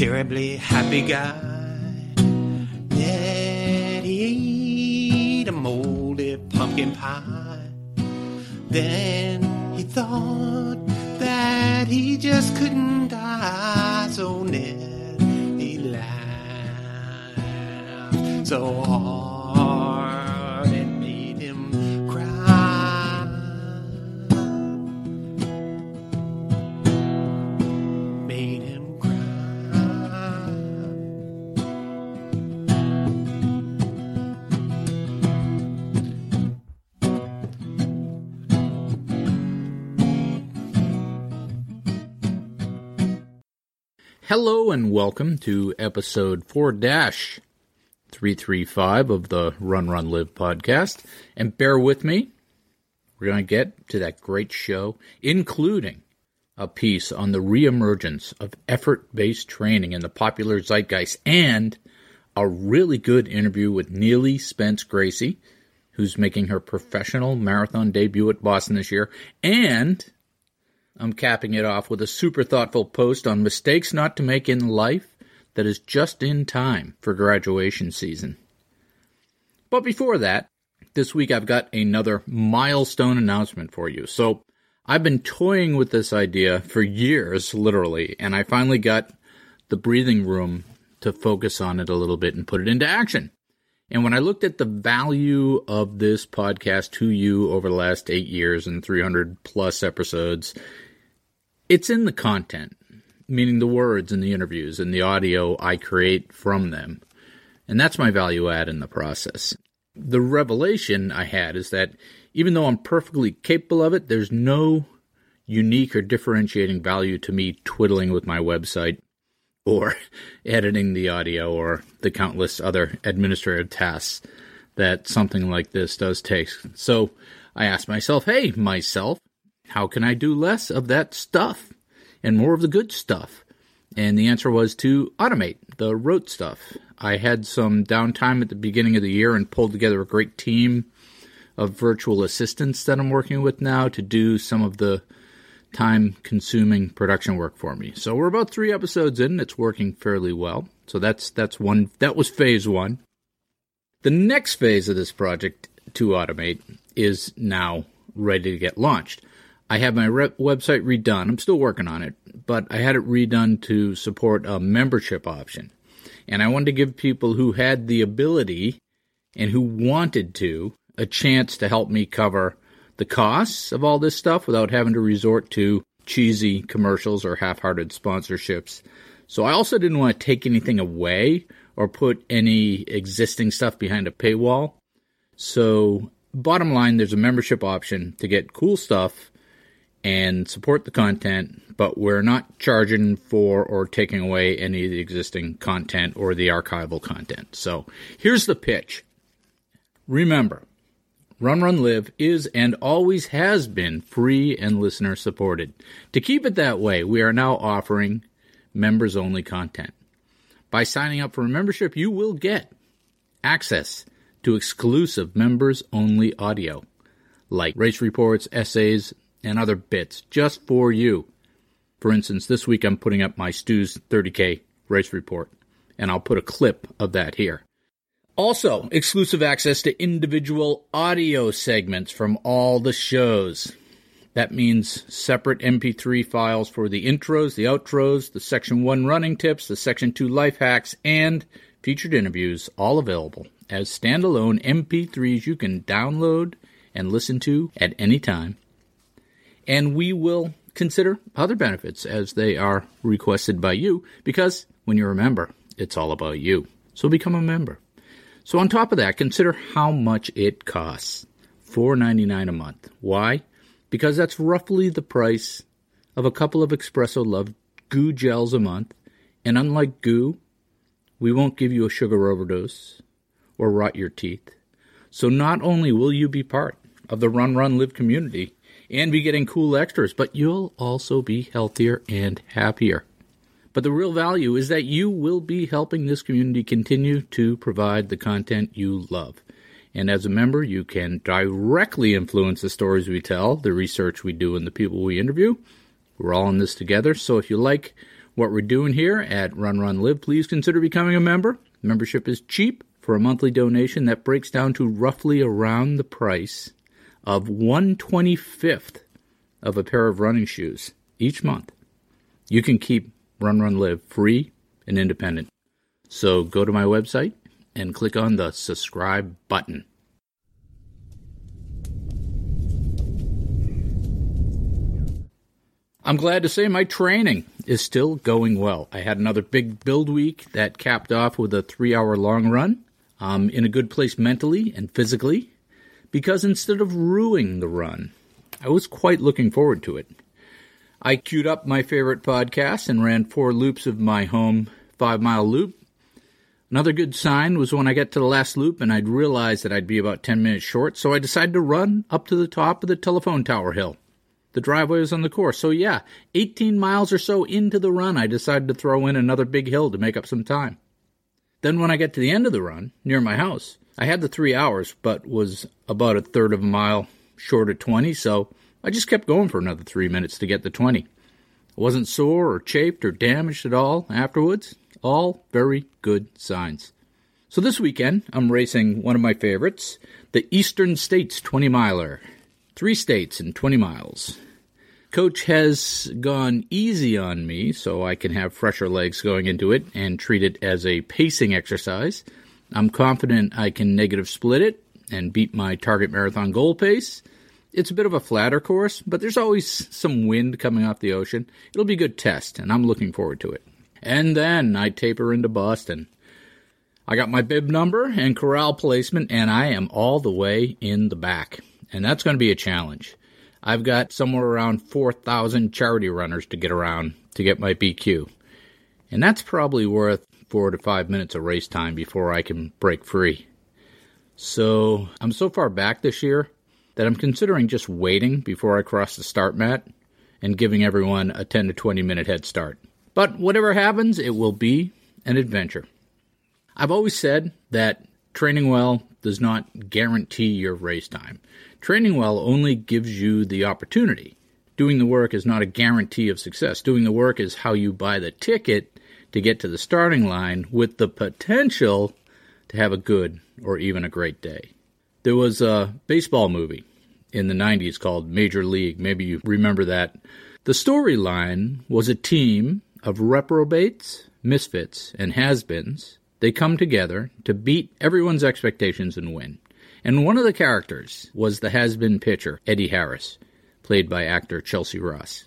Terribly happy guy. Ned, he ate a moldy pumpkin pie. Then he thought that he just couldn't die. So Ned, he laughed so hard Hello and welcome to episode 4 335 of the Run Run Live podcast. And bear with me, we're going to get to that great show, including a piece on the reemergence of effort based training in the popular zeitgeist and a really good interview with Neely Spence Gracey, who's making her professional marathon debut at Boston this year, and I'm capping it off with a super thoughtful post on mistakes not to make in life that is just in time for graduation season. But before that, this week I've got another milestone announcement for you. So I've been toying with this idea for years, literally, and I finally got the breathing room to focus on it a little bit and put it into action. And when I looked at the value of this podcast to you over the last eight years and 300 plus episodes, it's in the content, meaning the words and the interviews and the audio I create from them. And that's my value add in the process. The revelation I had is that even though I'm perfectly capable of it, there's no unique or differentiating value to me twiddling with my website or editing the audio or the countless other administrative tasks that something like this does take. So I asked myself, hey, myself, how can I do less of that stuff and more of the good stuff? And the answer was to automate the rote stuff. I had some downtime at the beginning of the year and pulled together a great team of virtual assistants that I'm working with now to do some of the time consuming production work for me. So we're about 3 episodes in, it's working fairly well. So that's that's one that was phase 1. The next phase of this project to automate is now ready to get launched. I have my rep- website redone. I'm still working on it, but I had it redone to support a membership option. And I wanted to give people who had the ability and who wanted to a chance to help me cover the costs of all this stuff without having to resort to cheesy commercials or half hearted sponsorships. So I also didn't want to take anything away or put any existing stuff behind a paywall. So, bottom line, there's a membership option to get cool stuff and support the content, but we're not charging for or taking away any of the existing content or the archival content. So, here's the pitch. Remember, Run Run Live is and always has been free and listener supported. To keep it that way, we are now offering members only content. By signing up for a membership, you will get access to exclusive members only audio, like race reports, essays, and other bits just for you. For instance, this week I'm putting up my Stu's 30K race report, and I'll put a clip of that here. Also, exclusive access to individual audio segments from all the shows. That means separate MP3 files for the intros, the outros, the Section 1 running tips, the Section 2 life hacks, and featured interviews, all available as standalone MP3s you can download and listen to at any time. And we will consider other benefits as they are requested by you because when you're a member, it's all about you. So become a member. So, on top of that, consider how much it costs $4.99 a month. Why? Because that's roughly the price of a couple of Espresso Love GU gels a month. And unlike GU, we won't give you a sugar overdose or rot your teeth. So not only will you be part of the Run Run Live community and be getting cool extras, but you'll also be healthier and happier. But the real value is that you will be helping this community continue to provide the content you love. And as a member, you can directly influence the stories we tell, the research we do, and the people we interview. We're all in this together. So if you like what we're doing here at Run Run Live, please consider becoming a member. Membership is cheap for a monthly donation that breaks down to roughly around the price of 125th of a pair of running shoes each month. You can keep Run Run Live free and independent. So go to my website and click on the subscribe button. I'm glad to say my training is still going well. I had another big build week that capped off with a three hour long run. I'm in a good place mentally and physically because instead of ruining the run, I was quite looking forward to it. I queued up my favorite podcast and ran four loops of my home five mile loop. Another good sign was when I got to the last loop and I'd realized that I'd be about 10 minutes short, so I decided to run up to the top of the telephone tower hill. The driveway was on the course, so yeah, 18 miles or so into the run, I decided to throw in another big hill to make up some time. Then when I got to the end of the run, near my house, I had the three hours, but was about a third of a mile short of 20, so I just kept going for another three minutes to get the 20. I wasn't sore or chafed or damaged at all afterwards. All very good signs. So this weekend, I'm racing one of my favorites, the Eastern States 20 miler. Three states and 20 miles. Coach has gone easy on me so I can have fresher legs going into it and treat it as a pacing exercise. I'm confident I can negative split it and beat my target marathon goal pace. It's a bit of a flatter course, but there's always some wind coming off the ocean. It'll be a good test, and I'm looking forward to it. And then I taper into Boston. I got my bib number and corral placement, and I am all the way in the back. And that's going to be a challenge. I've got somewhere around 4,000 charity runners to get around to get my BQ. And that's probably worth four to five minutes of race time before I can break free. So I'm so far back this year that I'm considering just waiting before I cross the start mat and giving everyone a 10 to 20 minute head start. But whatever happens, it will be an adventure. I've always said that training well does not guarantee your race time. Training well only gives you the opportunity. Doing the work is not a guarantee of success. Doing the work is how you buy the ticket to get to the starting line with the potential to have a good or even a great day. There was a baseball movie in the 90s called Major League. Maybe you remember that. The storyline was a team of reprobates, misfits, and has beens. They come together to beat everyone's expectations and win. And one of the characters was the has been pitcher, Eddie Harris, played by actor Chelcie Ross.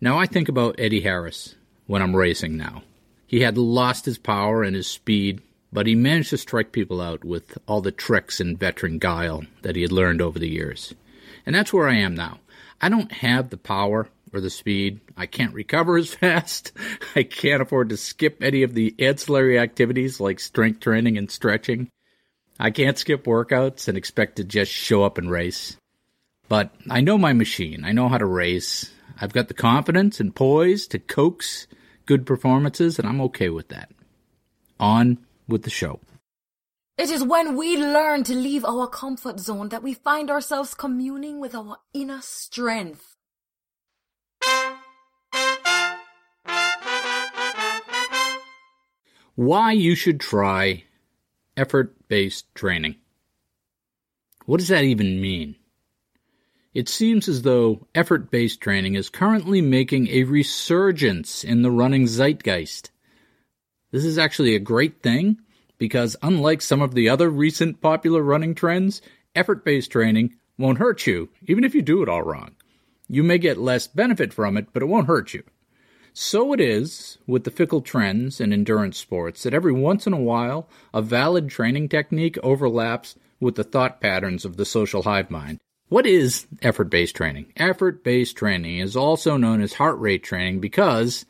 Now I think about Eddie Harris when I'm racing now. He had lost his power and his speed, but he managed to strike people out with all the tricks and veteran guile that he had learned over the years. And that's where I am now. I don't have the power or the speed. I can't recover as fast. I can't afford to skip any of the ancillary activities like strength training and stretching. I can't skip workouts and expect to just show up and race. But I know my machine. I know how to race. I've got the confidence and poise to coax good performances, and I'm okay with that. On with the show. It is when we learn to leave our comfort zone that we find ourselves communing with our inner strength. Why you should try effort based training. What does that even mean? It seems as though effort based training is currently making a resurgence in the running zeitgeist. This is actually a great thing because, unlike some of the other recent popular running trends, effort based training won't hurt you, even if you do it all wrong. You may get less benefit from it, but it won't hurt you. So it is with the fickle trends in endurance sports that every once in a while a valid training technique overlaps with the thought patterns of the social hive mind. What is effort based training? Effort based training is also known as heart rate training because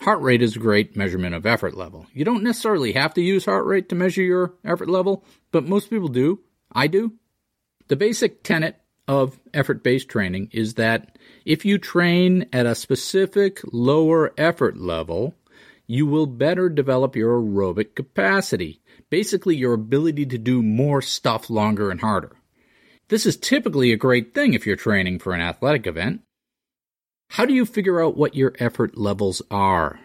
heart rate is a great measurement of effort level. You don't necessarily have to use heart rate to measure your effort level, but most people do. I do. The basic tenet of effort based training is that if you train at a specific lower effort level, you will better develop your aerobic capacity, basically, your ability to do more stuff longer and harder. This is typically a great thing if you're training for an athletic event. How do you figure out what your effort levels are,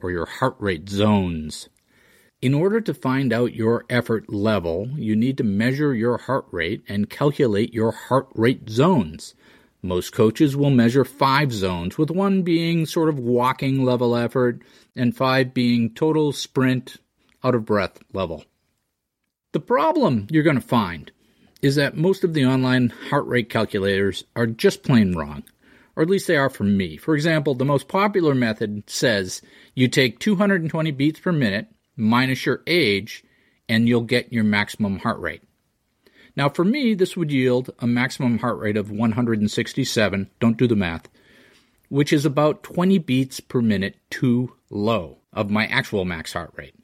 or your heart rate zones? In order to find out your effort level, you need to measure your heart rate and calculate your heart rate zones. Most coaches will measure five zones, with one being sort of walking level effort and five being total sprint, out of breath level. The problem you're going to find is that most of the online heart rate calculators are just plain wrong, or at least they are for me. For example, the most popular method says you take 220 beats per minute minus your age, and you'll get your maximum heart rate. Now, for me, this would yield a maximum heart rate of 167, don't do the math, which is about 20 beats per minute too low of my actual max heart rate.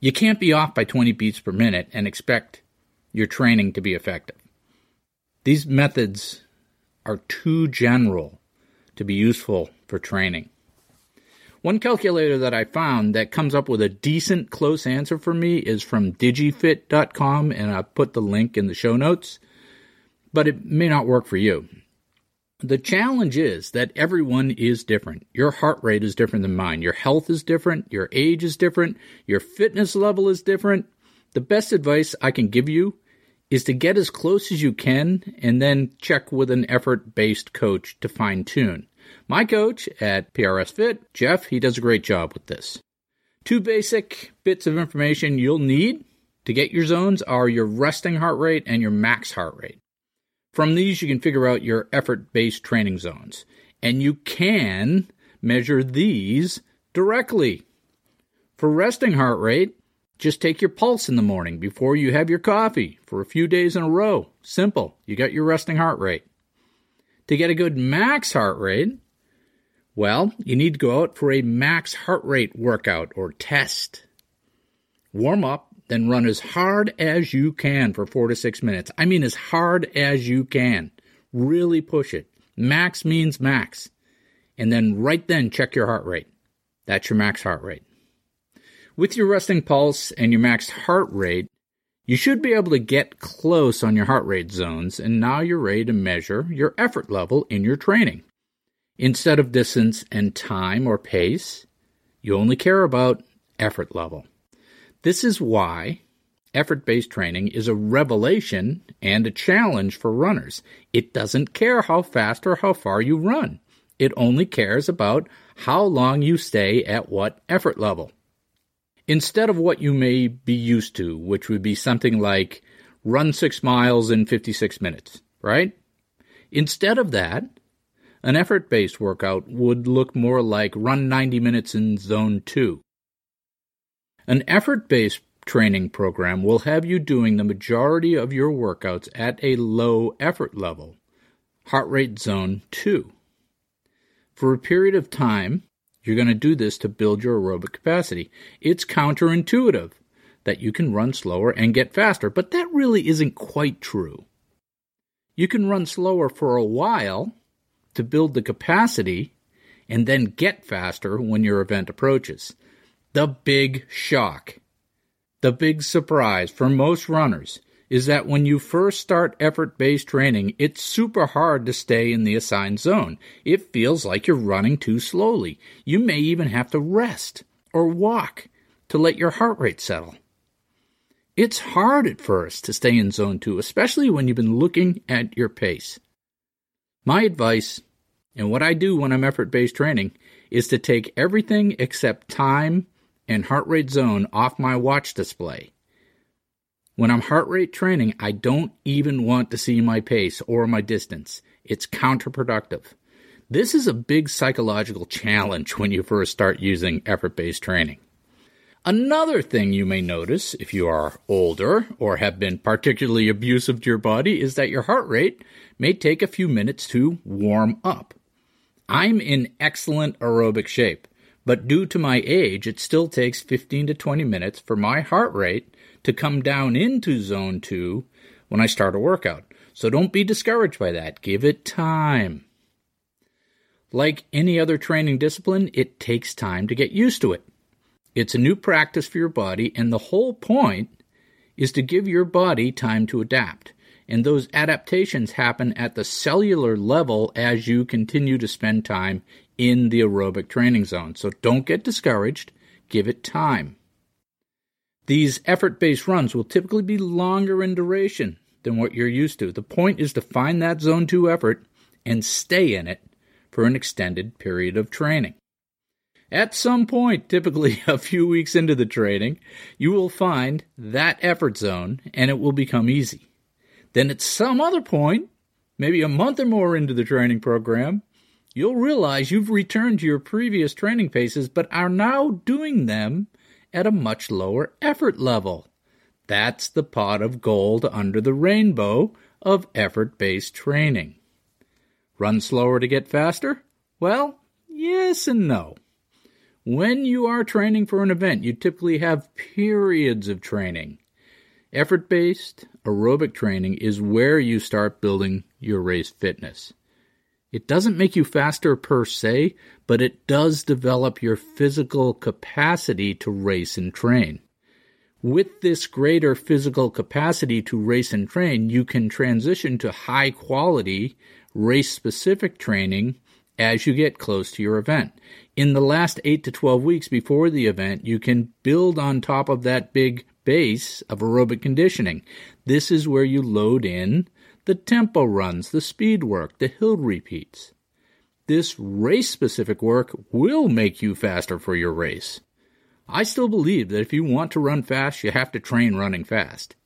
You can't be off by 20 beats per minute and expect your training to be effective. These methods are too general to be useful for training. One calculator that I found that comes up with a decent close answer for me is from digifit.com, and I put the link in the show notes, but it may not work for you. The challenge is that everyone is different. Your heart rate is different than mine. Your health is different. Your age is different. Your fitness level is different. The best advice I can give you is to get as close as you can and then check with an effort based coach to fine tune. My coach at PRS Fit, Jeff, he does a great job with this. Two basic bits of information you'll need to get your zones are your resting heart rate and your max heart rate. From these, you can figure out your effort based training zones. And you can measure these directly. For resting heart rate, just take your pulse in the morning before you have your coffee for a few days in a row. Simple. You got your resting heart rate. To get a good max heart rate, well, you need to go out for a max heart rate workout or test. Warm up, then run as hard as you can for four to six minutes. I mean, as hard as you can. Really push it. Max means max. And then right then check your heart rate. That's your max heart rate. With your resting pulse and your max heart rate, you should be able to get close on your heart rate zones, and now you're ready to measure your effort level in your training. Instead of distance and time or pace, you only care about effort level. This is why effort based training is a revelation and a challenge for runners. It doesn't care how fast or how far you run, it only cares about how long you stay at what effort level instead of what you may be used to, which would be something like run six miles in 56 minutes, right? Instead of that, an effort based workout would look more like run 90 minutes in zone 2. An effort based training program will have you doing the majority of your workouts at a low effort level, heart rate zone 2. For a period of time, you're going to do this to build your aerobic capacity. It's counterintuitive that you can run slower and get faster, but that really isn't quite true. You can run slower for a while to build the capacity and then get faster when your event approaches. The big shock, the big surprise for most runners is that when you first start effort based training, it's super hard to stay in the assigned zone. It feels like you're running too slowly. You may even have to rest or walk to let your heart rate settle. It's hard at first to stay in zone two, especially when you've been looking at your pace. My advice, and what I do when I'm effort based training, is to take everything except time and heart rate zone off my watch display when I'm heart rate training, I don't even want to see my pace or my distance. It's counterproductive. This is a big psychological challenge when you first start using effort based training. Another thing you may notice if you are older or have been particularly abusive to your body is that your heart rate may take a few minutes to warm up. I'm in excellent aerobic shape, but due to my age, it still takes 15 to 20 minutes for my heart rate to come down into zone 2 when I start a workout. So don't be discouraged by that. Give it time. Like any other training discipline, it takes time to get used to it. It's a new practice for your body, and the whole point is to give your body time to adapt. And those adaptations happen at the cellular level as you continue to spend time in the aerobic training zone. So don't get discouraged, give it time. These effort based runs will typically be longer in duration than what you're used to. The point is to find that zone 2 effort and stay in it for an extended period of training. At some point, typically a few weeks into the training, you will find that effort zone and it will become easy. Then at some other point, maybe a month or more into the training program, you'll realize you've returned to your previous training paces but are now doing them at a much lower effort level. That's the pot of gold under the rainbow of effort based training. Run slower to get faster? Well, yes and no. When you are training for an event, you typically have periods of training. Effort based aerobic training is where you start building your race fitness. It doesn't make you faster per se, but it does develop your physical capacity to race and train. With this greater physical capacity to race and train, you can transition to high quality race specific training as you get close to your event. In the last 8 to 12 weeks before the event, you can build on top of that big base of aerobic conditioning. This is where you load in the tempo runs, the speed work, the hill repeats. This race specific work will make you faster for your race. I still believe that if you want to run fast, you have to train running fast.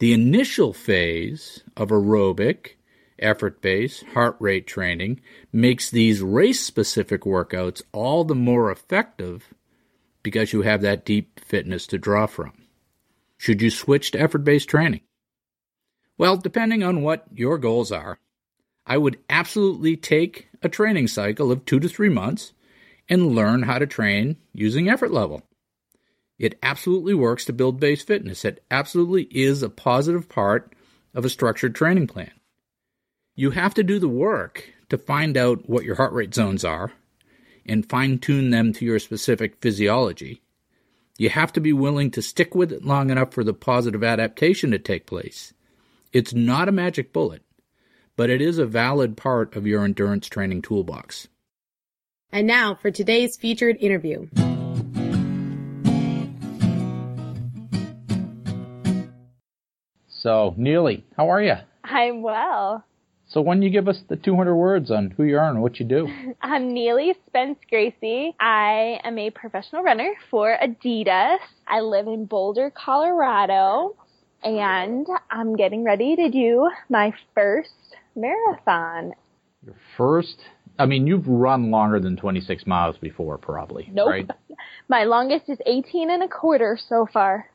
The initial phase of aerobic effort based heart rate training makes these race specific workouts all the more effective because you have that deep fitness to draw from. Should you switch to effort based training? Well, depending on what your goals are, I would absolutely take a training cycle of two to three months and learn how to train using effort level. It absolutely works to build base fitness. It absolutely is a positive part of a structured training plan. You have to do the work to find out what your heart rate zones are and fine tune them to your specific physiology. You have to be willing to stick with it long enough for the positive adaptation to take place. It's not a magic bullet, but it is a valid part of your endurance training toolbox. And now for today's featured interview. So, Neely, how are you? I'm well. So, when you give us the 200 words on who you are and what you do? I'm Neely Spence Gracey. I am a professional runner for Adidas. I live in Boulder, Colorado, and I'm getting ready to do my first marathon. Your first? I mean, you've run longer than 26 miles before, probably. Nope. Right? My longest is 18 and a quarter so far.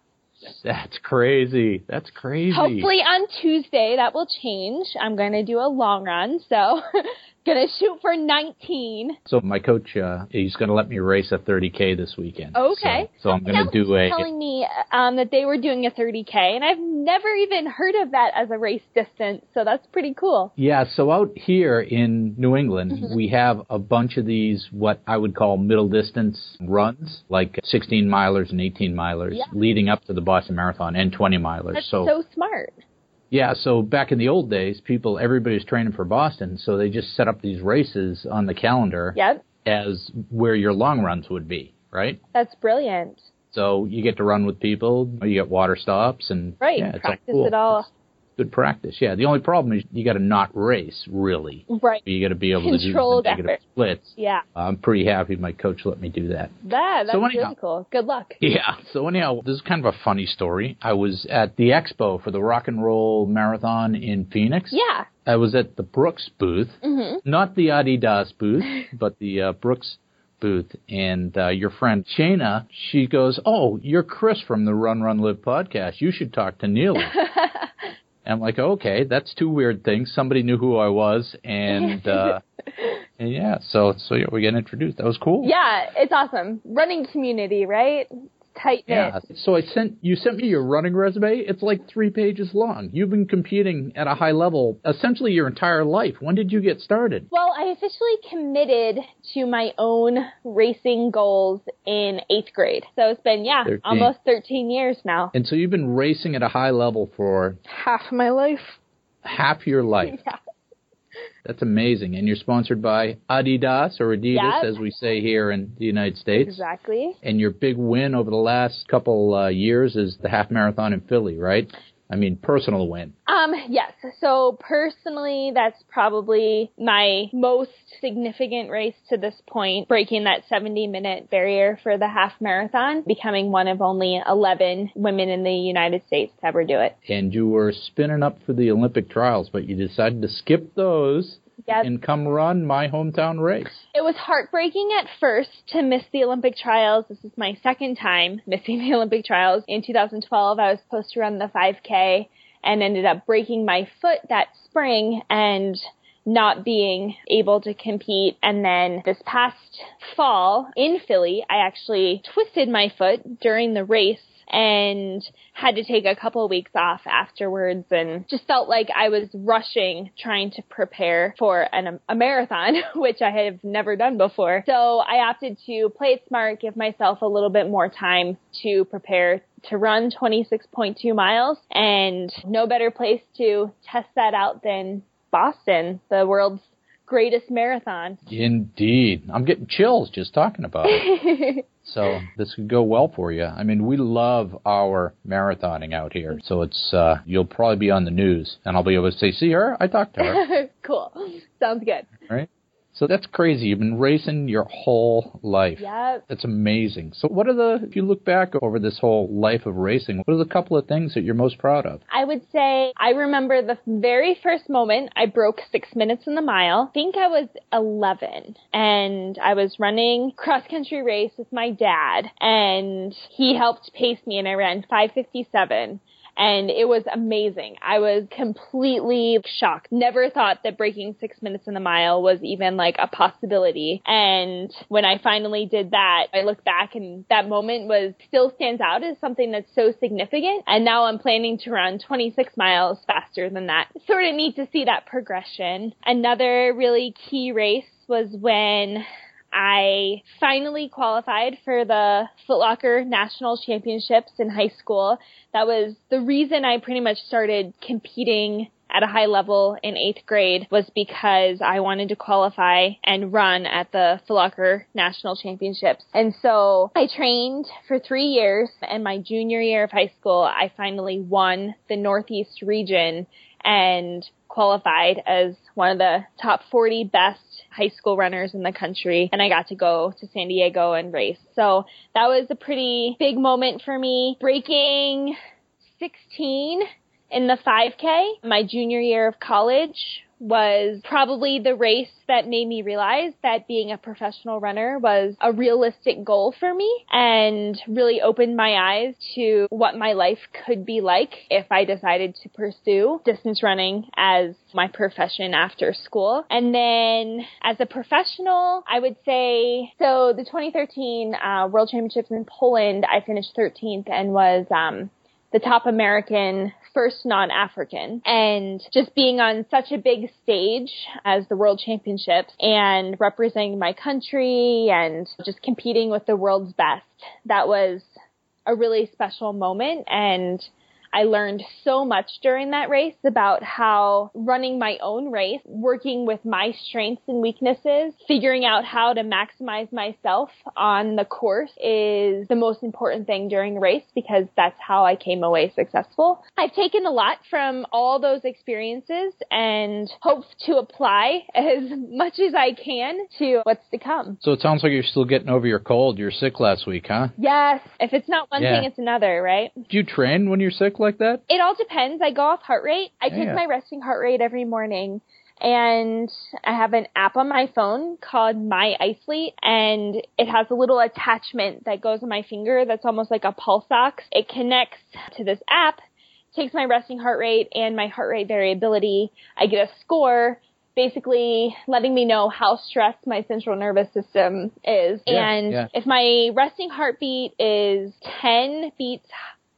That's crazy. That's crazy. Hopefully on Tuesday that will change. I'm going to do a long run, so to shoot for 19. So my coach, uh, he's going to let me race a 30k this weekend. Okay. So, so I'm going to Someone do a. telling me um, that they were doing a 30k, and I've never even heard of that as a race distance. So that's pretty cool. Yeah, so out here in New England, Mm-hmm. we have a bunch of these, what I would call middle distance runs, like 16 milers and 18 milers, Yeah. leading up to the Boston Marathon, and 20 milers. That's so, smart. Yeah, so back in the old days, people, everybody's training for Boston, so they just set up these races on the calendar Yep, as where your long runs would be, right? that's brilliant. So you get to run with people, you get water stops, and Right, yeah, practice cool. it all. Good practice. Yeah, the only problem is you got to not race really. Right. You got to be able to do negative effort. splits. Yeah, I'm pretty happy my coach let me do that. that that's So anyhow- really cool. Good luck. Yeah. So anyhow, this is kind of a funny story. I was at the expo for the Rock and Roll Marathon in Phoenix. Yeah. I was at the Brooks booth, Mhm. not the Adidas booth, but the uh, Brooks booth, and uh, your friend Shayna, she goes, "Oh, you're Chris from the Run Run Live podcast. You should talk to Neely." And I'm like, okay, that's two weird things. Somebody knew who I was, and uh, and yeah, so so yeah, we get introduced. That was cool. Yeah, it's awesome. Running community, right? Tight knit. Yeah. So I sent you sent me your running resume. It's like three pages long. You've been competing at a high level essentially your entire life. When did you get started? Well, I officially committed to my own racing goals in eighth grade. So it's been, yeah, 13. almost 13 years now. And so you've been racing at a high level for Half my life. half your life. Yeah. That's amazing. And you're sponsored by Adidas or Adidas, Yep. as we say here in the United States. Exactly. And your big win over the last couple uh, years is the half marathon in Philly, right? I mean, personal win. Um, yes. So personally, that's probably my most significant race to this point, breaking that 70 minute barrier for the half marathon, becoming one of only 11 women in the United States to ever do it. And you were spinning up for the Olympic trials, but you decided to skip those Yep. and come run my hometown race. It was heartbreaking at first to miss the Olympic trials. This is my second time missing the Olympic trials. In 2012, I was supposed to run the 5K and ended up breaking my foot that spring and not being able to compete. And then this past fall in Philly, I actually twisted my foot during the race and had to take a couple of weeks off afterwards and just felt like I was rushing trying to prepare for an, a marathon, which I have never done before. So I opted to play it smart, give myself a little bit more time to prepare to run 26.2 miles and no better place to test that out than Boston, the world's greatest marathon. Indeed. I'm getting chills just talking about it. so this could go well for you. I mean, we love our marathoning out here. So it's, uh, you'll probably be on the news and I'll be able to say, see her? I talked to her. cool. Sounds good. right? So that's crazy. You've been racing your whole life. Yep. That's amazing. So what are the, if you look back over this whole life of racing, what are the couple of things that you're most proud of? I would say I remember the very first moment I broke six minutes in the mile. I think I was 11 and I was running cross country race with my dad and he helped pace me and I ran 557 and it was amazing. I was completely shocked. Never thought that breaking six minutes in the mile was even like a possibility. And when I finally did that, I look back and that moment was still stands out as something that's so significant. And now I'm planning to run 26 miles faster than that. Sort of neat to see that progression. Another really key race was when I finally qualified for the Foot Locker National Championships in high school. That was the reason I pretty much started competing at a high level in eighth grade was because I wanted to qualify and run at the Foot Locker National Championships. And so I trained for three years and my junior year of high school, I finally won the Northeast region and qualified as one of the top 40 best high school runners in the country and I got to go to San Diego and race. So that was a pretty big moment for me. Breaking 16 in the 5K, my junior year of college was probably the race that made me realize that being a professional runner was a realistic goal for me and really opened my eyes to what my life could be like if I decided to pursue distance running as my profession after school. And then as a professional, I would say, so the 2013 uh, World Championships in Poland, I finished 13th and was, um, the top American first non-African and just being on such a big stage as the world championships and representing my country and just competing with the world's best. That was a really special moment and I learned so much during that race about how running my own race, working with my strengths and weaknesses, figuring out how to maximize myself on the course is the most important thing during a race because that's how I came away successful. I've taken a lot from all those experiences and hope to apply as much as I can to what's to come. So it sounds like you're still getting over your cold. You were sick last week, huh? Yes, if it's not one Yeah. thing, it's another, right? Do you train when you're sick like that? It all depends. I go off heart rate. I take my resting heart rate every morning and I have an app on my phone called My Icely, and it has a little attachment that goes on my finger that's almost like a pulse ox. It connects to this app, takes my resting heart rate and my heart rate variability. I get a score, basically letting me know how stressed my central nervous system is. Yeah, and yeah. if my resting heartbeat is 10 beats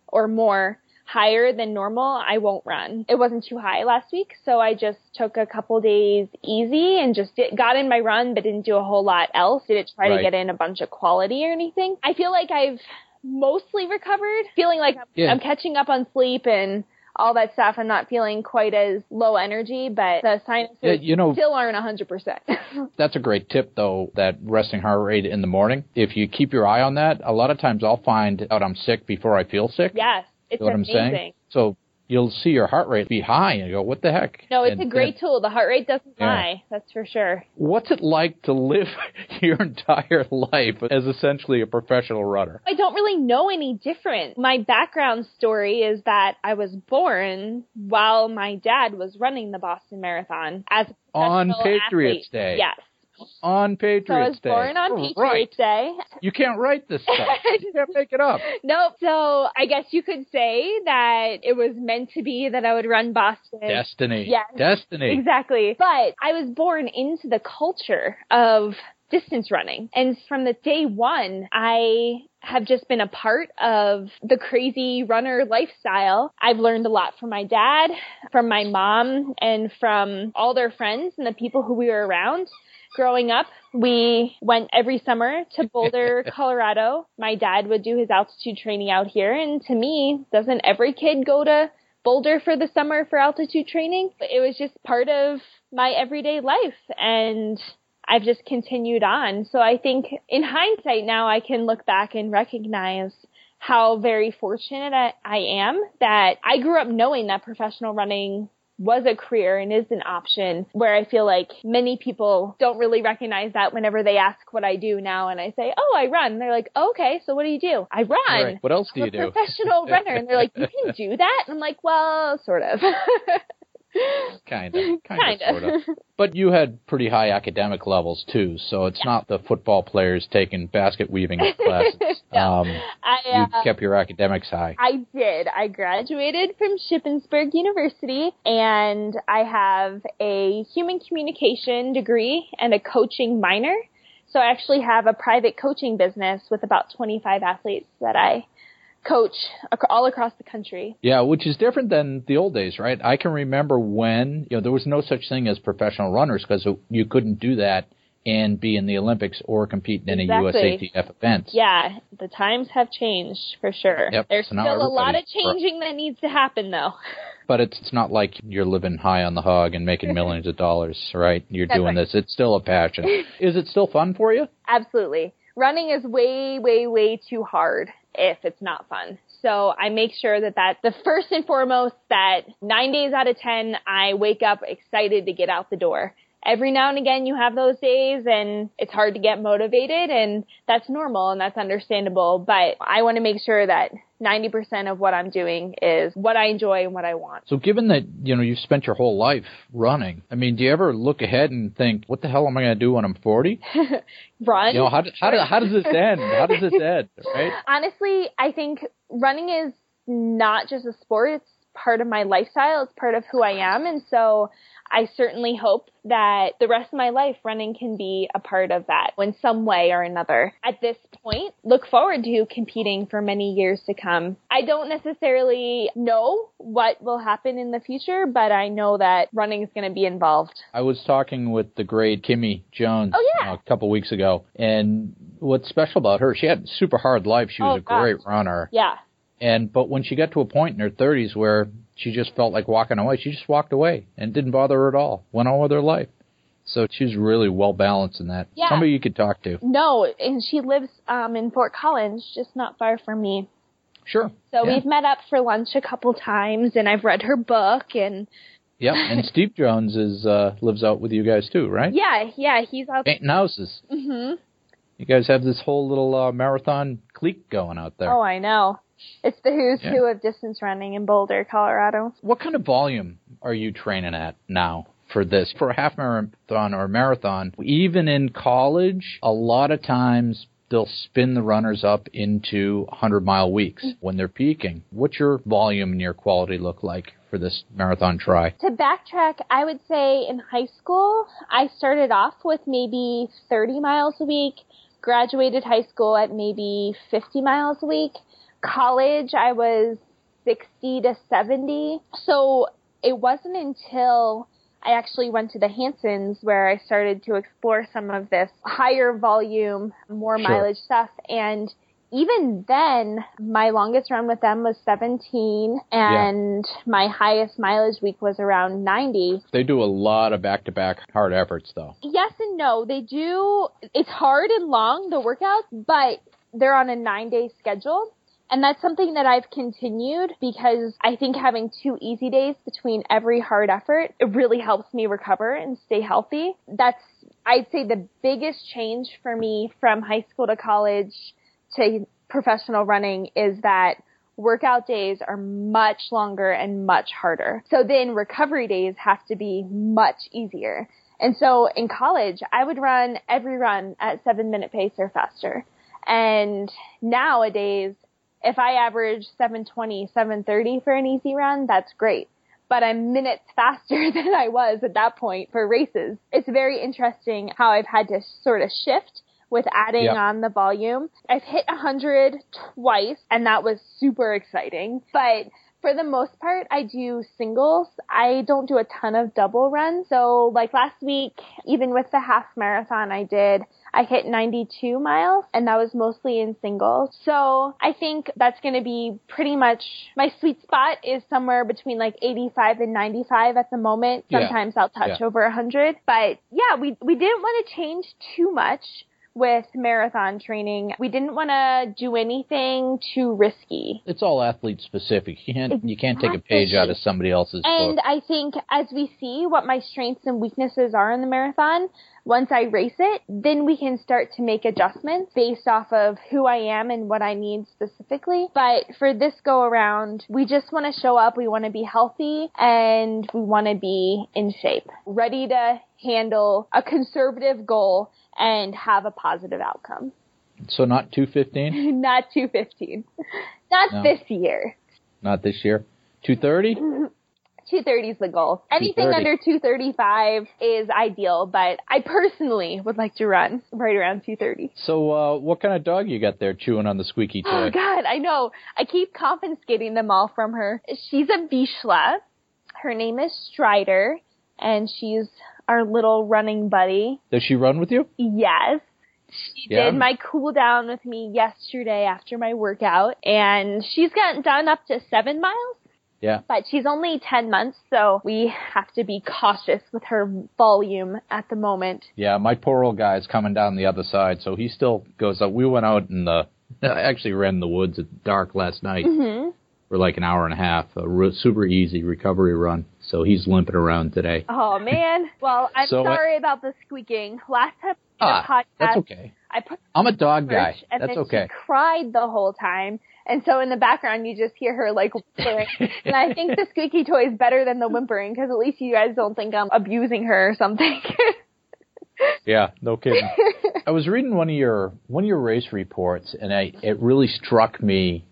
or more higher than normal, I won't run. It wasn't too high last week, so I just took a couple days easy and just did, got in my run, but didn't do a whole lot else. Didn't try Right. to get in a bunch of quality or anything. I feel like I've mostly recovered, feeling like I'm, Yeah. I'm catching up on sleep and all that stuff. I'm not feeling quite as low energy, but the sinuses Yeah, you know- still aren't 100%. That's a great tip, though, that resting heart rate in the morning. If you keep your eye on that, a lot of times I'll find out I'm sick before I feel sick. yes, it's You know what amazing. I'm saying? So you'll see your heart rate be high and you go, what the heck? No, it's And a great then- tool. The heart rate doesn't Yeah. lie. That's for sure. What's it like to live your entire life as essentially a professional runner? I don't really know any different. My background story is that I was born while my dad was running the Boston Marathon as a On Patriots athlete. Day. Yes. On Patriots Day. So I was Day. born on Oh, Patriots Day. You can't write this stuff. you can't make it up. Nope. So I guess you could say that it was meant to be that I would run Boston. Destiny. Yes. Destiny. Exactly. But I was born into the culture of distance running. And from the day one, I have just been a part of the crazy runner lifestyle. I've learned a lot from my dad, from my mom, and from all their friends and the people who we were around. Growing up, we went every summer to Boulder, Colorado. My dad would do his altitude training out here. And to me, doesn't every kid go to Boulder for the summer for altitude training. It was just part of my everyday life and I've just continued on. So I think in hindsight now I can look back and recognize how very fortunate I, I am that I grew up knowing that professional running was a career and is an option where I feel like many people don't really recognize that whenever they ask what I do now and I say, Oh, I run. they're like, okay, so what do you do? I run. Right. What else do I'm you a do? professional runner. And they're like, you can do that? And I'm like, well, sort of. Kind of. Kind Kinda. of. Sort of. But you had pretty high academic levels too, so it's not the football players taking basket weaving classes. No. Um, I, you uh, kept your academics high. I did. I graduated from Shippensburg University and I have a human communication degree and a coaching minor. So I actually have a private coaching business with about 25 athletes that I coach ac- all across the country. Yeah, which is different than the old days, right? I can remember when you know there was no such thing as professional runners because you couldn't do that and be in the Olympics or compete in Exactly. a USATF event. Yeah, the times have changed for sure. Yep, There's so still a lot of changing that needs to happen though. But it's, it's not like you're living high on the hog and making millions of dollars, right? You're That's doing right. this. It's still a passion. Is it still fun for you? Absolutely. Running is way, way, way too hard if it's not fun. So I make sure that that the first and foremost that nine days out of ten, I wake up excited to get out the door. Every now and again you have those days and it's hard to get motivated and that's normal and that's understandable, but I want to make sure that 90% of what I'm doing is what I enjoy and what I want. So given that, you know, you've spent your whole life running, I mean, do you ever look ahead and think, what the hell am I going to do when I'm 40? Run. You know, how, do- how, do- how does this end? How does this end, right? honestly, I think running is not just a sport. It's part of my lifestyle. It's part of who I am. And so I certainly hope that the rest of my life running can be a part of that in some way or another. At this point, look forward to competing for many years to come. I don't necessarily know what will happen in the future, but I know that running is going to be involved. I was talking with the great Kimmy Jones Oh, yeah. a couple weeks ago, and what's special about her, she had a super hard life. She was Oh, a great runner, Yeah. and but when she got to a point in her 30s where she just felt like walking away, she just walked away and didn't bother her at all. Went on with her life. So she was really well balanced in that. Yeah. Somebody you could talk to. No, and she lives um, in Fort Collins, just not far from me. Sure. So yeah. we've met up for lunch a couple times, and I've read her book, and Yep. And Steve Jones is uh lives out with you guys too, right? yeah, yeah, he's out. Painting houses. hmm You guys have this whole little uh, marathon clique going out there. Oh, I know. It's the who's Yeah. who of distance running in Boulder, Colorado. What kind of volume are you training at now for this. For a half marathon or a marathon, even in college, a lot of times they'll spin the runners up into 100 mile weeks mm-hmm. when they're peaking. What's your volume and your quality look like for this marathon try? To backtrack, I would say in high school, I started off with maybe 30 miles a week, graduated high school at maybe 50 miles a week. College, I was 60 to 70. So it wasn't until I actually went to the Hansons where I started to explore some of this higher volume, more Sure. mileage stuff. And even then, my longest run with them was 17 and my highest mileage week was around 90. They do a lot of back to back hard efforts though. Yes and no. They do, it's hard and long, the workouts, but they're on a nine day schedule. And that's something that I've continued because I think having two easy days between every hard effort, it really helps me recover and stay healthy. That's, I'd say the biggest change for me from high school to college to professional running is that workout days are much longer and much harder. So then recovery days have to be much easier. And so in college, I would run every run at seven minute pace or faster. And nowadays, if I average 720, 730 for an easy run, that's great. But I'm minutes faster than I was at that point for races. It's very interesting how I've had to sort of shift with adding Yeah. on the volume. I've hit 100 twice and that was super exciting. But for the most part, I do singles. I don't do a ton of double runs. So like last week, even with the half marathon I did, I hit 92 miles and that was mostly in singles. So I think that's going to be pretty much my sweet spot is somewhere between like 85 and 95 at the moment. Yeah. Sometimes I'll touch Yeah. over 100. But yeah, we, we didn't want to change too much with marathon training. We didn't want to do anything too risky. It's all athlete specific. You can't you can't take a page out of somebody else's And book. And I think as we see what my strengths and weaknesses are in the marathon, once I race it, then we can start to make adjustments based off of who I am and what I need specifically. But for this go around, we just want to show up, we want to be healthy, and we want to be in shape, ready to handle a conservative goal and have a positive outcome. So not 215, Not 215. Not No. this year. not this year. 230? 230 is the goal. Anything under 235 is ideal, but I personally would like to run right around 230. So uh, what kind of dog you got there chewing on the squeaky Oh toy? god, I know. I keep confiscating them all from her. She's a Vizsla. Her name is Strider, and she's our little running buddy. Does she run with you? Yes. She Yeah. did my cool down with me yesterday after my workout, and she's gotten done up to seven miles. Yeah. But she's only 10 months, so we have to be cautious with her volume at the moment. Yeah, my poor old guy's coming down the other side, so he still goes up. We went out in the, I actually ran in the woods at dark last night hmm for like an hour and a half, a re- super easy recovery run. So he's limping around today. Oh man. Well, I'm So, uh, sorry about the squeaking. Last time I Ah, podcast, that's okay. I put I'm a dog guy. And That's then okay. she cried the whole time. And so in the background, you just hear her like whimpering. and I think the squeaky toy is better than the whimpering because at least you guys don't think I'm abusing her or something. Yeah, no kidding. I was reading one of your one of your race reports, and I it really struck me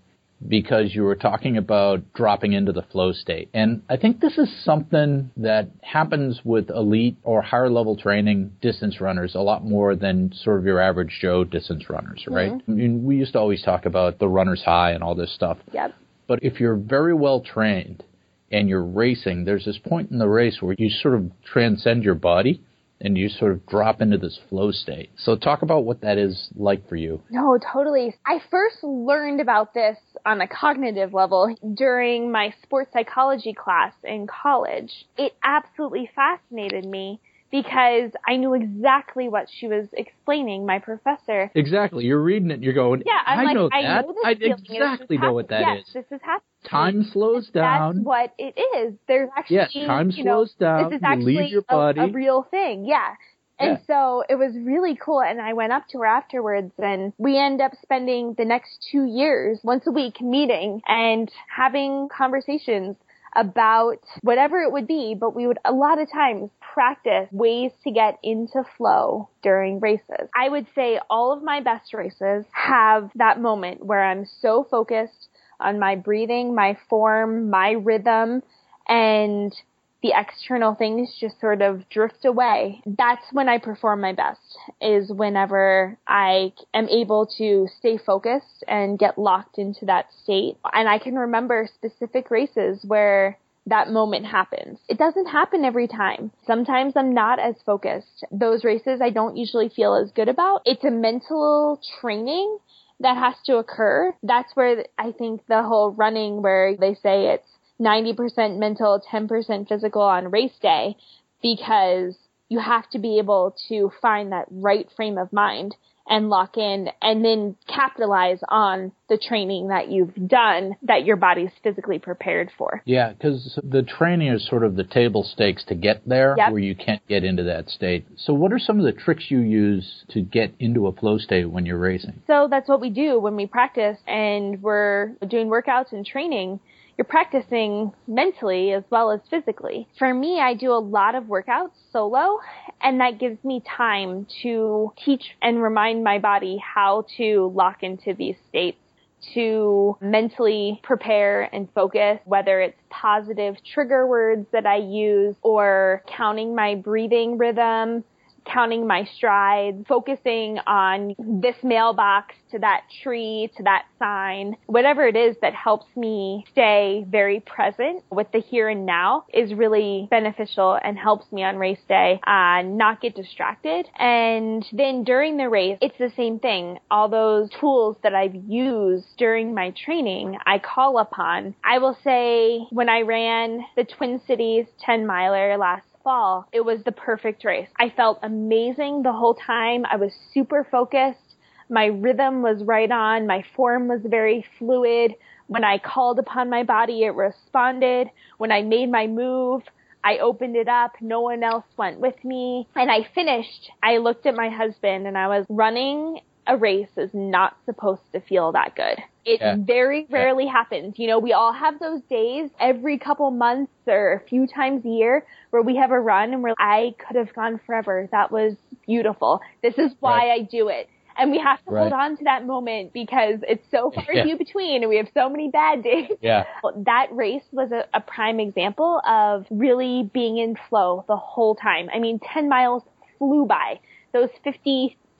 because you were talking about dropping into the flow state, and I think this is something that happens with elite or higher level training distance runners a lot more than sort of your average Joe distance runners, right? Mm-hmm. I mean, we used to always talk about the runner's high and all this stuff, yep. but if you're very well trained and you're racing, there's this point in the race where you sort of transcend your body and you sort of drop into this flow state. So talk about what that is like for you. No, totally. I first learned about this on a cognitive level during my sports psychology class in college. It absolutely fascinated me because I knew exactly what she was explaining, my professor. Exactly. You're reading it and you're going, Yeah, I'm I like, know I that. know I feeling. This is exactly know what that happening. is. yes, This is happening. Time slows down. That's what it is. There's actually, Yes, time you know, slows down. This is actually a- A, real thing. Yeah. And Yeah. so it was really cool. And I went up to her afterwards and we end up spending the next two years once a week meeting and having conversations about whatever it would be, but we would a lot of times practice ways to get into flow during races. I would say all of my best races have that moment where I'm so focused on my breathing, my form, my rhythm, and the external things just sort of drift away. That's when I perform my best, is whenever I am able to stay focused and get locked into that state. And I can remember specific races where that moment happens. It doesn't happen every time. Sometimes I'm not as focused. Those races I don't usually feel as good about. It's a mental training that has to occur. That's where I think the whole running where they say it's 90% mental, 10% physical on race day because you have to be able to find that right frame of mind and lock in and then capitalize on the training that you've done that your body's physically prepared for. Yeah, because the training is sort of the table stakes to get there Yep. where you can't get into that state. So, what are some of the tricks you use to get into a flow state when you're racing? So that's what we do when we practice and we're doing workouts and training. You're practicing mentally as well as physically. For me, I do a lot of workouts solo and that gives me time to teach and remind my body how to lock into these states to mentally prepare and focus, whether it's positive trigger words that I use or counting my breathing rhythm, counting my strides, focusing on this mailbox to that tree to that sign, whatever it is that helps me stay very present with the here and now is really beneficial and helps me on race day uh, not get distracted. And then during the race, it's the same thing. All those tools that I've used during my training, I call upon. I will say when I ran the Twin Cities 10 miler last fall, it was the perfect race. I felt amazing the whole time. I was super focused. My rhythm was right on. My form was very fluid. When I called upon my body, it responded. When I made my move, I opened it up. No one else went with me. And I finished. I looked at my husband and I was running a race is not supposed to feel that good. It Yeah. very rarely happens. You know, we all have those days every couple months or a few times a year where we have a run and we're I could have gone forever. That was beautiful. This is why Right. I do it. And we have to hold on to that moment because it's so far Yeah. few between and we have so many bad days. Yeah. That race was a, a prime example of really being in flow the whole time. I mean, 10 miles flew by. Those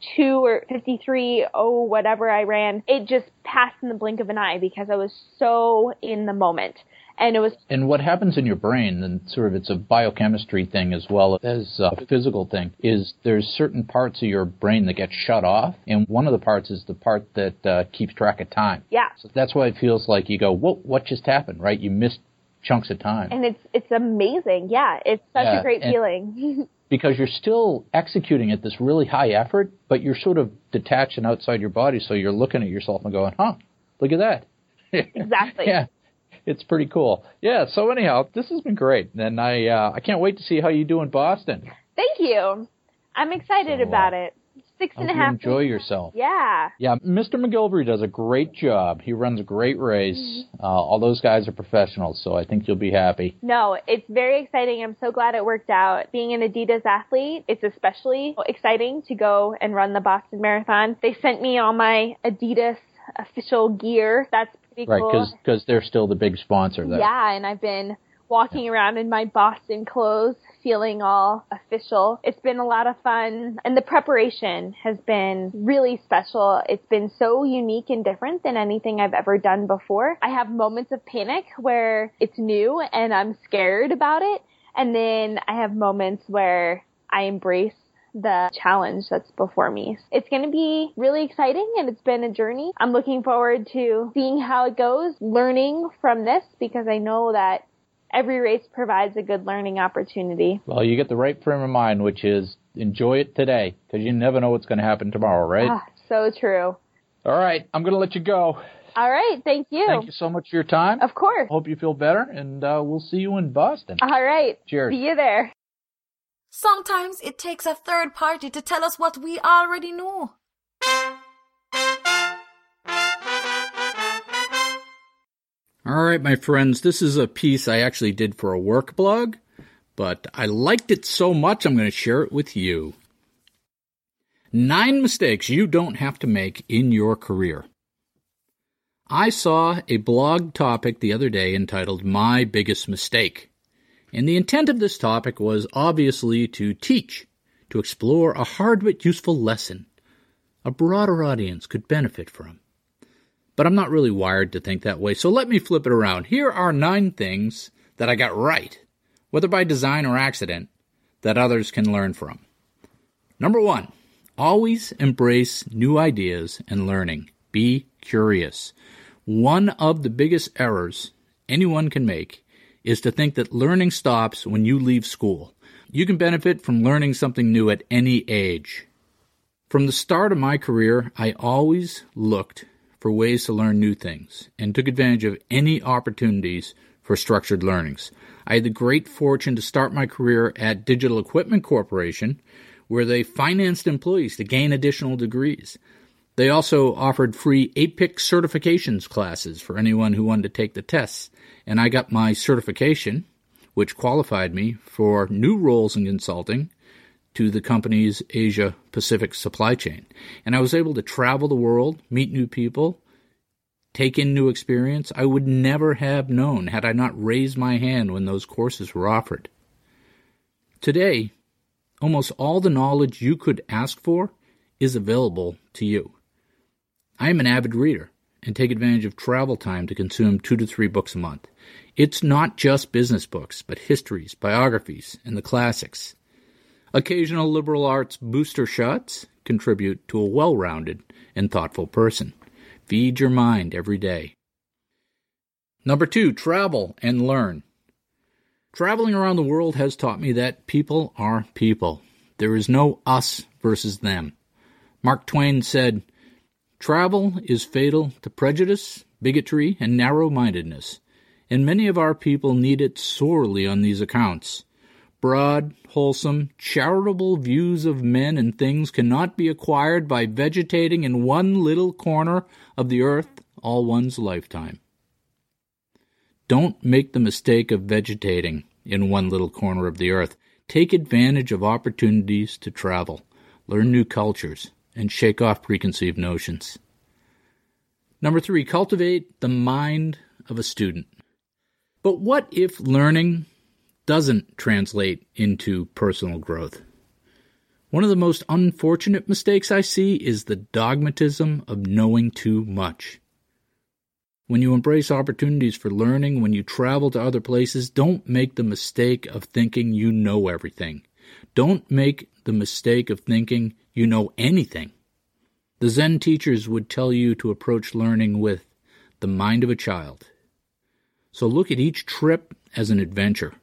52 or 53, oh, whatever I ran, it just passed in the blink of an eye because I was so in the moment. And it was And what happens in your brain, and sort of it's a biochemistry thing as well as a physical thing, is there's certain parts of your brain that get shut off, and one of the parts is the part that uh, keeps track of time. yeah. So that's why it feels like you go, whoa, what just happened, right? You missed chunks of time. And it's it's amazing. Yeah, it's such Yeah, a great and- feeling. because you're still executing at this really high effort, but you're sort of detached and outside your body, so you're looking at yourself and going, huh, look at that. exactly. yeah. It's pretty cool. Yeah, so anyhow, this has been great. And I uh, I can't wait to see how you do in Boston. Thank you. I'm excited So, uh, about it. Six and a half. enjoy weeks. yourself. Yeah. Yeah, Mr. McGillivray does a great job. He runs a great race. Mm-hmm. Uh, all those guys are professionals, so I think you'll be happy. No, it's very exciting. I'm so glad it worked out. Being an Adidas athlete, it's especially exciting to go and run the Boston Marathon. They sent me all my Adidas official gear. That's pretty Right, cool. because they're still the big sponsor there. Yeah, and I've been walking around in my Boston clothes, feeling all official. It's been a lot of fun, and the preparation has been really special. It's been so unique and different than anything I've ever done before. I have moments of panic where it's new and I'm scared about it, and then I have moments where I embrace the challenge that's before me. It's going to be really exciting and it's been a journey. I'm looking forward to seeing how it goes, learning from this because I know that every race provides a good learning opportunity. Well, you get the right frame of mind, which is enjoy it today, because you never know what's going to happen tomorrow, right? Ah, so true. All right, I'm going to let you go. All right. Thank you. Thank you so much for your time. Of course. Hope you feel better, and uh, we'll see you in Boston. All right. Cheers. See you there. Sometimes it takes a third party to tell us what we already know. All right, my friends, this is a piece I actually did for a work blog, but I liked it so much I'm going to share it with you. Nine mistakes you don't have to make in your career. I saw a blog topic the other day entitled My Biggest Mistake. And the intent of this topic was obviously to teach, to explore a hard but useful lesson a broader audience could benefit from. But I'm not really wired to think that way, so let me flip it around. Here are nine things that I got right, whether by design or accident, that others can learn from. Number one, always embrace new ideas and learning. Be curious. One of the biggest errors anyone can make is to think that learning stops when you leave school. You can benefit from learning something new at any age. From the start of my career, I always looked for ways to learn new things and took advantage of any opportunities for structured learnings. I had the great fortune to start my career at Digital Equipment Corporation, where they financed employees to gain additional degrees. They also offered free APIC certifications classes for anyone who wanted to take the tests, and I got my certification, which qualified me for new roles in consulting to the company's Asia Pacific supply chain. And I was able to travel the world, meet new people, take in new experience I would never have known had I not raised my hand when those courses were offered. Today, almost all the knowledge you could ask for is available to you. I am an avid reader and take advantage of travel time to consume two to three books a month. It's not just business books, but histories, biographies, and the classics. Occasional liberal arts booster shots contribute to a well rounded and thoughtful person. Feed your mind every day. Number two, travel and learn. Traveling around the world has taught me that people are people. There is no us versus them. Mark Twain said, Travel is fatal to prejudice, bigotry, and narrow mindedness, and many of our people need it sorely on these accounts. Broad, wholesome, charitable views of men and things cannot be acquired by vegetating in one little corner of the earth all one's lifetime. Don't make the mistake of vegetating in one little corner of the earth. Take advantage of opportunities to travel, learn new cultures, and shake off preconceived notions. Number three, cultivate the mind of a student. But what if learning doesn't translate into personal growth. One of the most unfortunate mistakes I see is the dogmatism of knowing too much. When you embrace opportunities for learning, when you travel to other places, don't make the mistake of thinking you know everything. Don't make the mistake of thinking you know anything. The Zen teachers would tell you to approach learning with the mind of a child. So look at each trip as an adventure.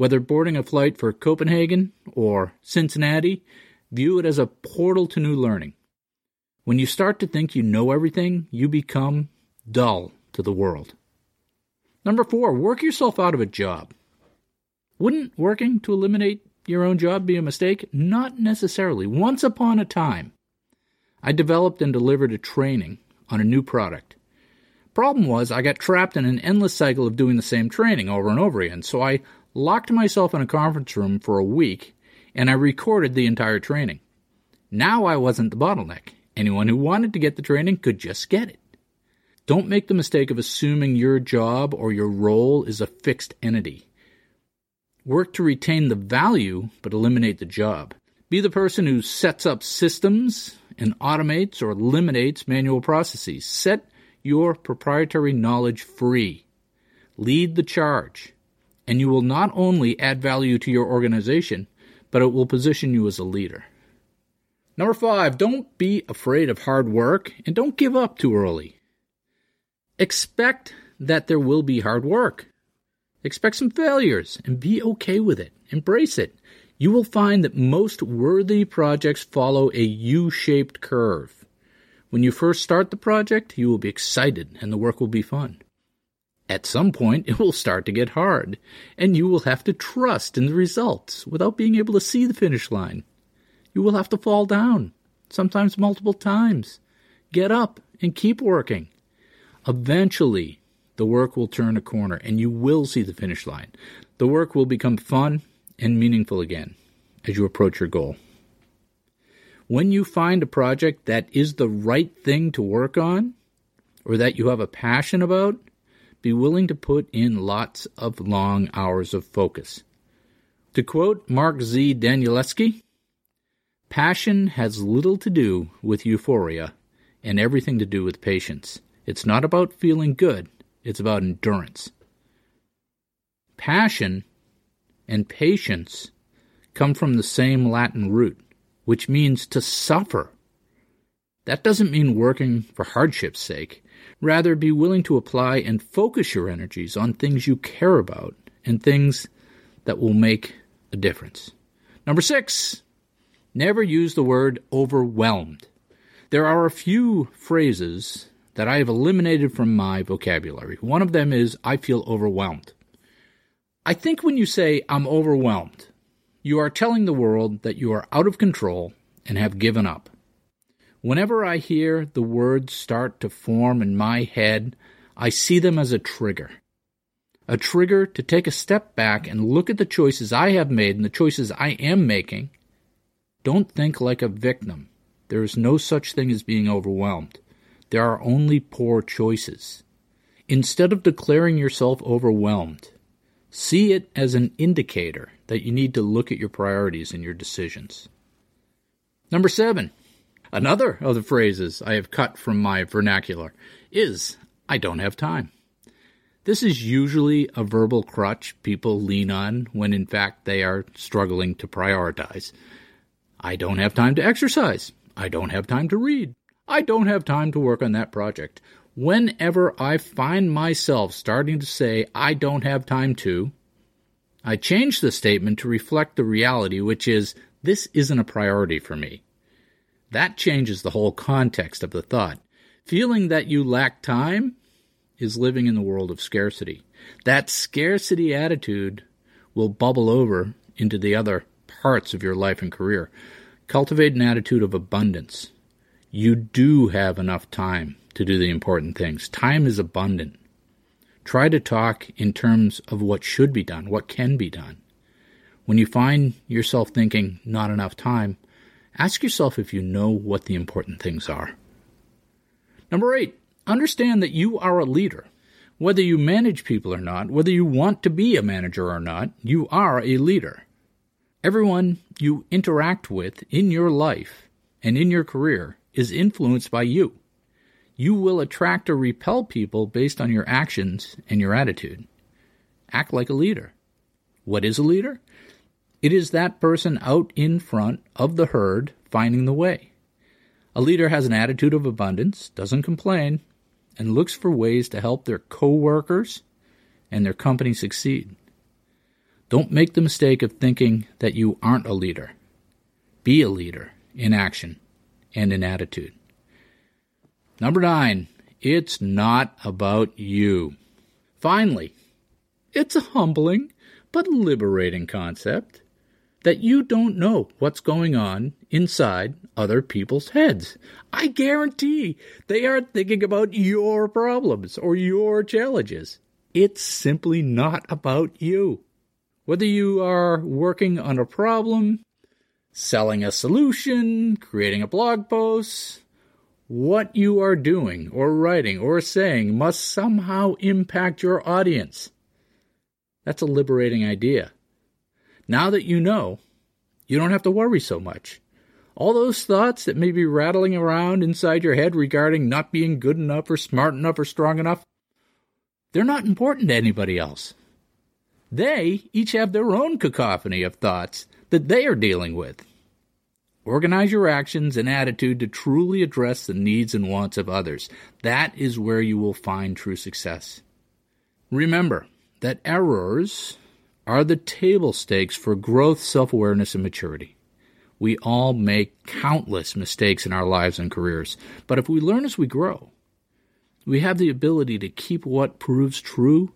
Whether boarding a flight for Copenhagen or Cincinnati, view it as a portal to new learning. When you start to think you know everything, you become dull to the world. Number four, work yourself out of a job. Wouldn't working to eliminate your own job be a mistake? Not necessarily. Once upon a time, I developed and delivered a training on a new product. Problem was, I got trapped in an endless cycle of doing the same training over and over again, so I locked myself in a conference room for a week, and I recorded the entire training. Now I wasn't the bottleneck. Anyone who wanted to get the training could just get it. Don't make the mistake of assuming your job or your role is a fixed entity. Work to retain the value, but eliminate the job. Be the person who sets up systems and automates or eliminates manual processes. Set your proprietary knowledge free. Lead the charge and you will not only add value to your organization, but it will position you as a leader. Number five, don't be afraid of hard work and don't give up too early. Expect that there will be hard work. Expect some failures and be okay with it. Embrace it. You will find that most worthy projects follow a U shaped curve. When you first start the project, you will be excited and the work will be fun. At some point, it will start to get hard, and you will have to trust in the results without being able to see the finish line. You will have to fall down, sometimes multiple times. Get up and keep working. Eventually, the work will turn a corner and you will see the finish line. The work will become fun and meaningful again as you approach your goal. When you find a project that is the right thing to work on or that you have a passion about, be willing to put in lots of long hours of focus. To quote Mark Z. Danielewski, passion has little to do with euphoria and everything to do with patience. It's not about feeling good, it's about endurance. Passion and patience come from the same Latin root, which means to suffer. That doesn't mean working for hardship's sake. Rather, be willing to apply and focus your energies on things you care about and things that will make a difference. Number six, never use the word overwhelmed. There are a few phrases that I have eliminated from my vocabulary. One of them is, I feel overwhelmed. I think when you say, I'm overwhelmed, you are telling the world that you are out of control and have given up. Whenever I hear the words start to form in my head, I see them as a trigger. A trigger to take a step back and look at the choices I have made and the choices I am making. Don't think like a victim. There is no such thing as being overwhelmed. There are only poor choices. Instead of declaring yourself overwhelmed, see it as an indicator that you need to look at your priorities and your decisions. Number seven, another of the phrases I have cut from my vernacular is, I don't have time. This is usually a verbal crutch people lean on when in fact they are struggling to prioritize. I don't have time to exercise. I don't have time to read. I don't have time to work on that project. Whenever I find myself starting to say, I don't have time to, I change the statement to reflect the reality, which is, this isn't a priority for me. That changes the whole context of the thought. Feeling that you lack time is living in the world of scarcity. That scarcity attitude will bubble over into the other parts of your life and career. Cultivate an attitude of abundance you do have enough time to do the important things. Time is abundant. Try to talk in terms of what should be done, what can be done. When you find yourself thinking not enough time, ask yourself if you know what the important things are. Number eight, understand that you are a leader. Whether you manage people or not, whether you want to be a manager or not, you are a leader. Everyone you interact with in your life and in your career is influenced by you. You will attract or repel people based on your actions and your attitude. Act like a leader. What is a leader? It is that person out in front of the herd finding the way. A leader has an attitude of abundance, doesn't complain, and looks for ways to help their co-workers and their company succeed. Don't make the mistake of thinking that you aren't a leader. Be a leader in action and in attitude. Number nine, it's not about you. Finally, it's a humbling but liberating concept that you don't know what's going on inside other people's heads. I guarantee they aren't thinking about your problems or your challenges. It's simply not about you. Whether you are working on a problem selling a solution, creating a blog post. What you are doing or writing or saying must somehow impact your audience. That's a liberating idea. Now that you know, you don't have to worry so much. All those thoughts that may be rattling around inside your head regarding not being good enough or smart enough or strong enough, they're not important to anybody else. They each have their own cacophony of thoughts that they are dealing with. Organize your actions and attitude to truly address the needs and wants of others. That is where you will find true success. Remember that errors are the table stakes for growth, self awareness, and maturity. We all make countless mistakes in our lives and careers, but if we learn as we grow, we have the ability to keep what proves true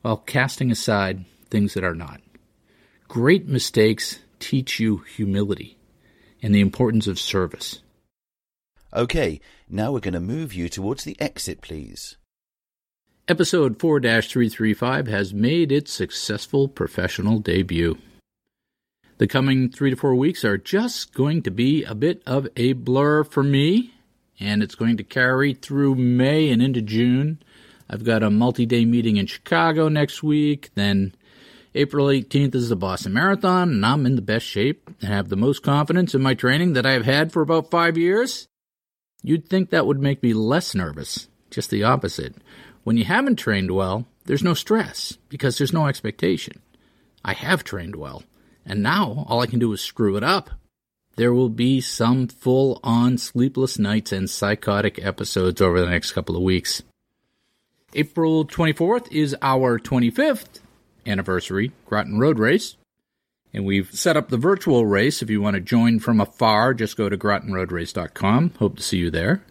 while casting aside things that are not. Great mistakes teach you humility and the importance of service. Okay, now we're going to move you towards the exit, please. Episode 4 335 has made its successful professional debut. The coming three to four weeks are just going to be a bit of a blur for me, and it's going to carry through May and into June. I've got a multi day meeting in Chicago next week. Then April 18th is the Boston Marathon, and I'm in the best shape and have the most confidence in my training that I've had for about five years. You'd think that would make me less nervous. Just the opposite. When you haven't trained well, there's no stress because there's no expectation. I have trained well, and now all I can do is screw it up. There will be some full on sleepless nights and psychotic episodes over the next couple of weeks. April 24th is our 25th anniversary Groton Road Race. And we've set up the virtual race. If you want to join from afar, just go to grotonroadrace.com. Hope to see you there.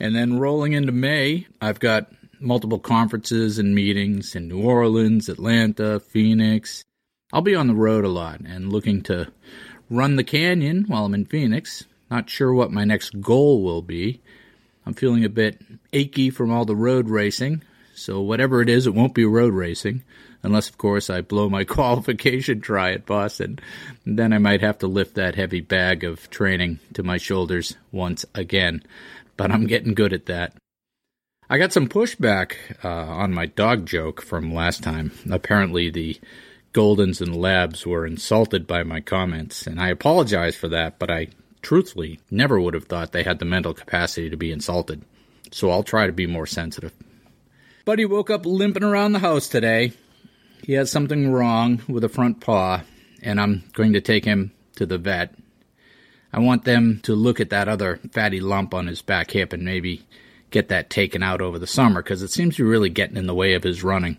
And then rolling into May, I've got multiple conferences and meetings in New Orleans, Atlanta, Phoenix. I'll be on the road a lot and looking to run the canyon while I'm in Phoenix. Not sure what my next goal will be. I'm feeling a bit achy from all the road racing, so whatever it is, it won't be road racing unless, of course, I blow my qualification try at Boston. Then I might have to lift that heavy bag of training to my shoulders once again. But I'm getting good at that. I got some pushback uh, on my dog joke from last time. Apparently, the Goldens and Labs were insulted by my comments, and I apologize for that, but I truthfully never would have thought they had the mental capacity to be insulted. So I'll try to be more sensitive. Buddy woke up limping around the house today. He has something wrong with a front paw, and I'm going to take him to the vet. I want them to look at that other fatty lump on his back hip and maybe get that taken out over the summer because it seems to be really getting in the way of his running.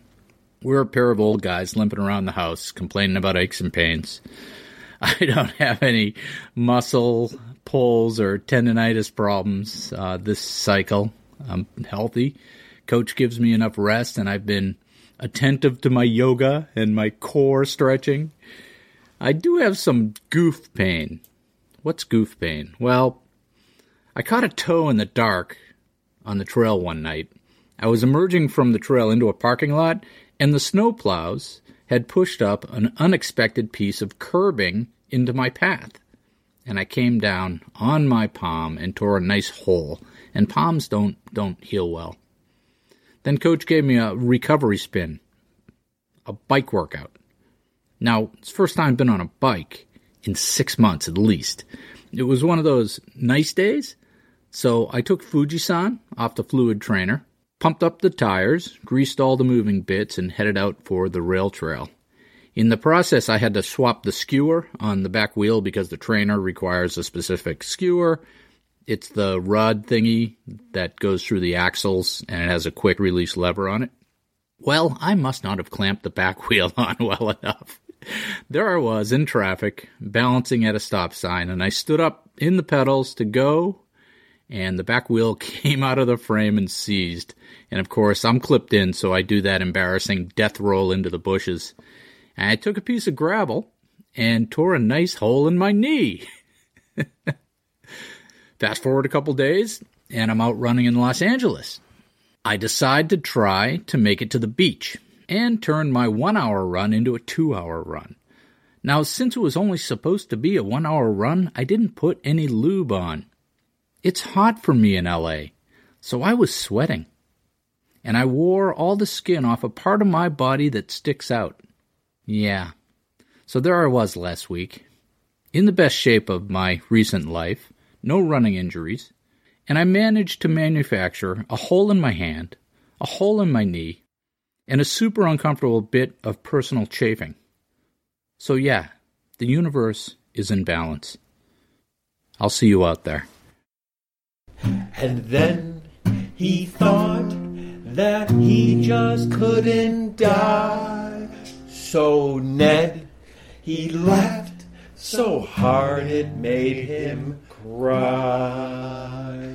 We're a pair of old guys limping around the house complaining about aches and pains. I don't have any muscle pulls or tendonitis problems uh, this cycle. I'm healthy. Coach gives me enough rest, and I've been attentive to my yoga and my core stretching. I do have some goof pain. What's goof pain? Well, I caught a toe in the dark on the trail one night. I was emerging from the trail into a parking lot, and the snowplows had pushed up an unexpected piece of curbing into my path. And I came down on my palm and tore a nice hole, and palms don't don't heal well. Then coach gave me a recovery spin, a bike workout. Now, it's first time I've been on a bike in six months at least. It was one of those nice days, so I took Fujisan off the fluid trainer, pumped up the tires, greased all the moving bits, and headed out for the rail trail. In the process, I had to swap the skewer on the back wheel because the trainer requires a specific skewer. It's the rod thingy that goes through the axles and it has a quick release lever on it. Well, I must not have clamped the back wheel on well enough. There I was in traffic, balancing at a stop sign, and I stood up in the pedals to go, and the back wheel came out of the frame and seized. And of course, I'm clipped in, so I do that embarrassing death roll into the bushes. And I took a piece of gravel and tore a nice hole in my knee. Fast forward a couple days, and I'm out running in Los Angeles. I decide to try to make it to the beach and turn my one hour run into a two hour run. Now, since it was only supposed to be a one hour run, I didn't put any lube on. It's hot for me in LA, so I was sweating. And I wore all the skin off a part of my body that sticks out. Yeah. So there I was last week, in the best shape of my recent life, no running injuries, and I managed to manufacture a hole in my hand, a hole in my knee, and a super uncomfortable bit of personal chafing. So, yeah, the universe is in balance. I'll see you out there. And then he thought that he just couldn't die. So Ned, he laughed so hard it made him cry.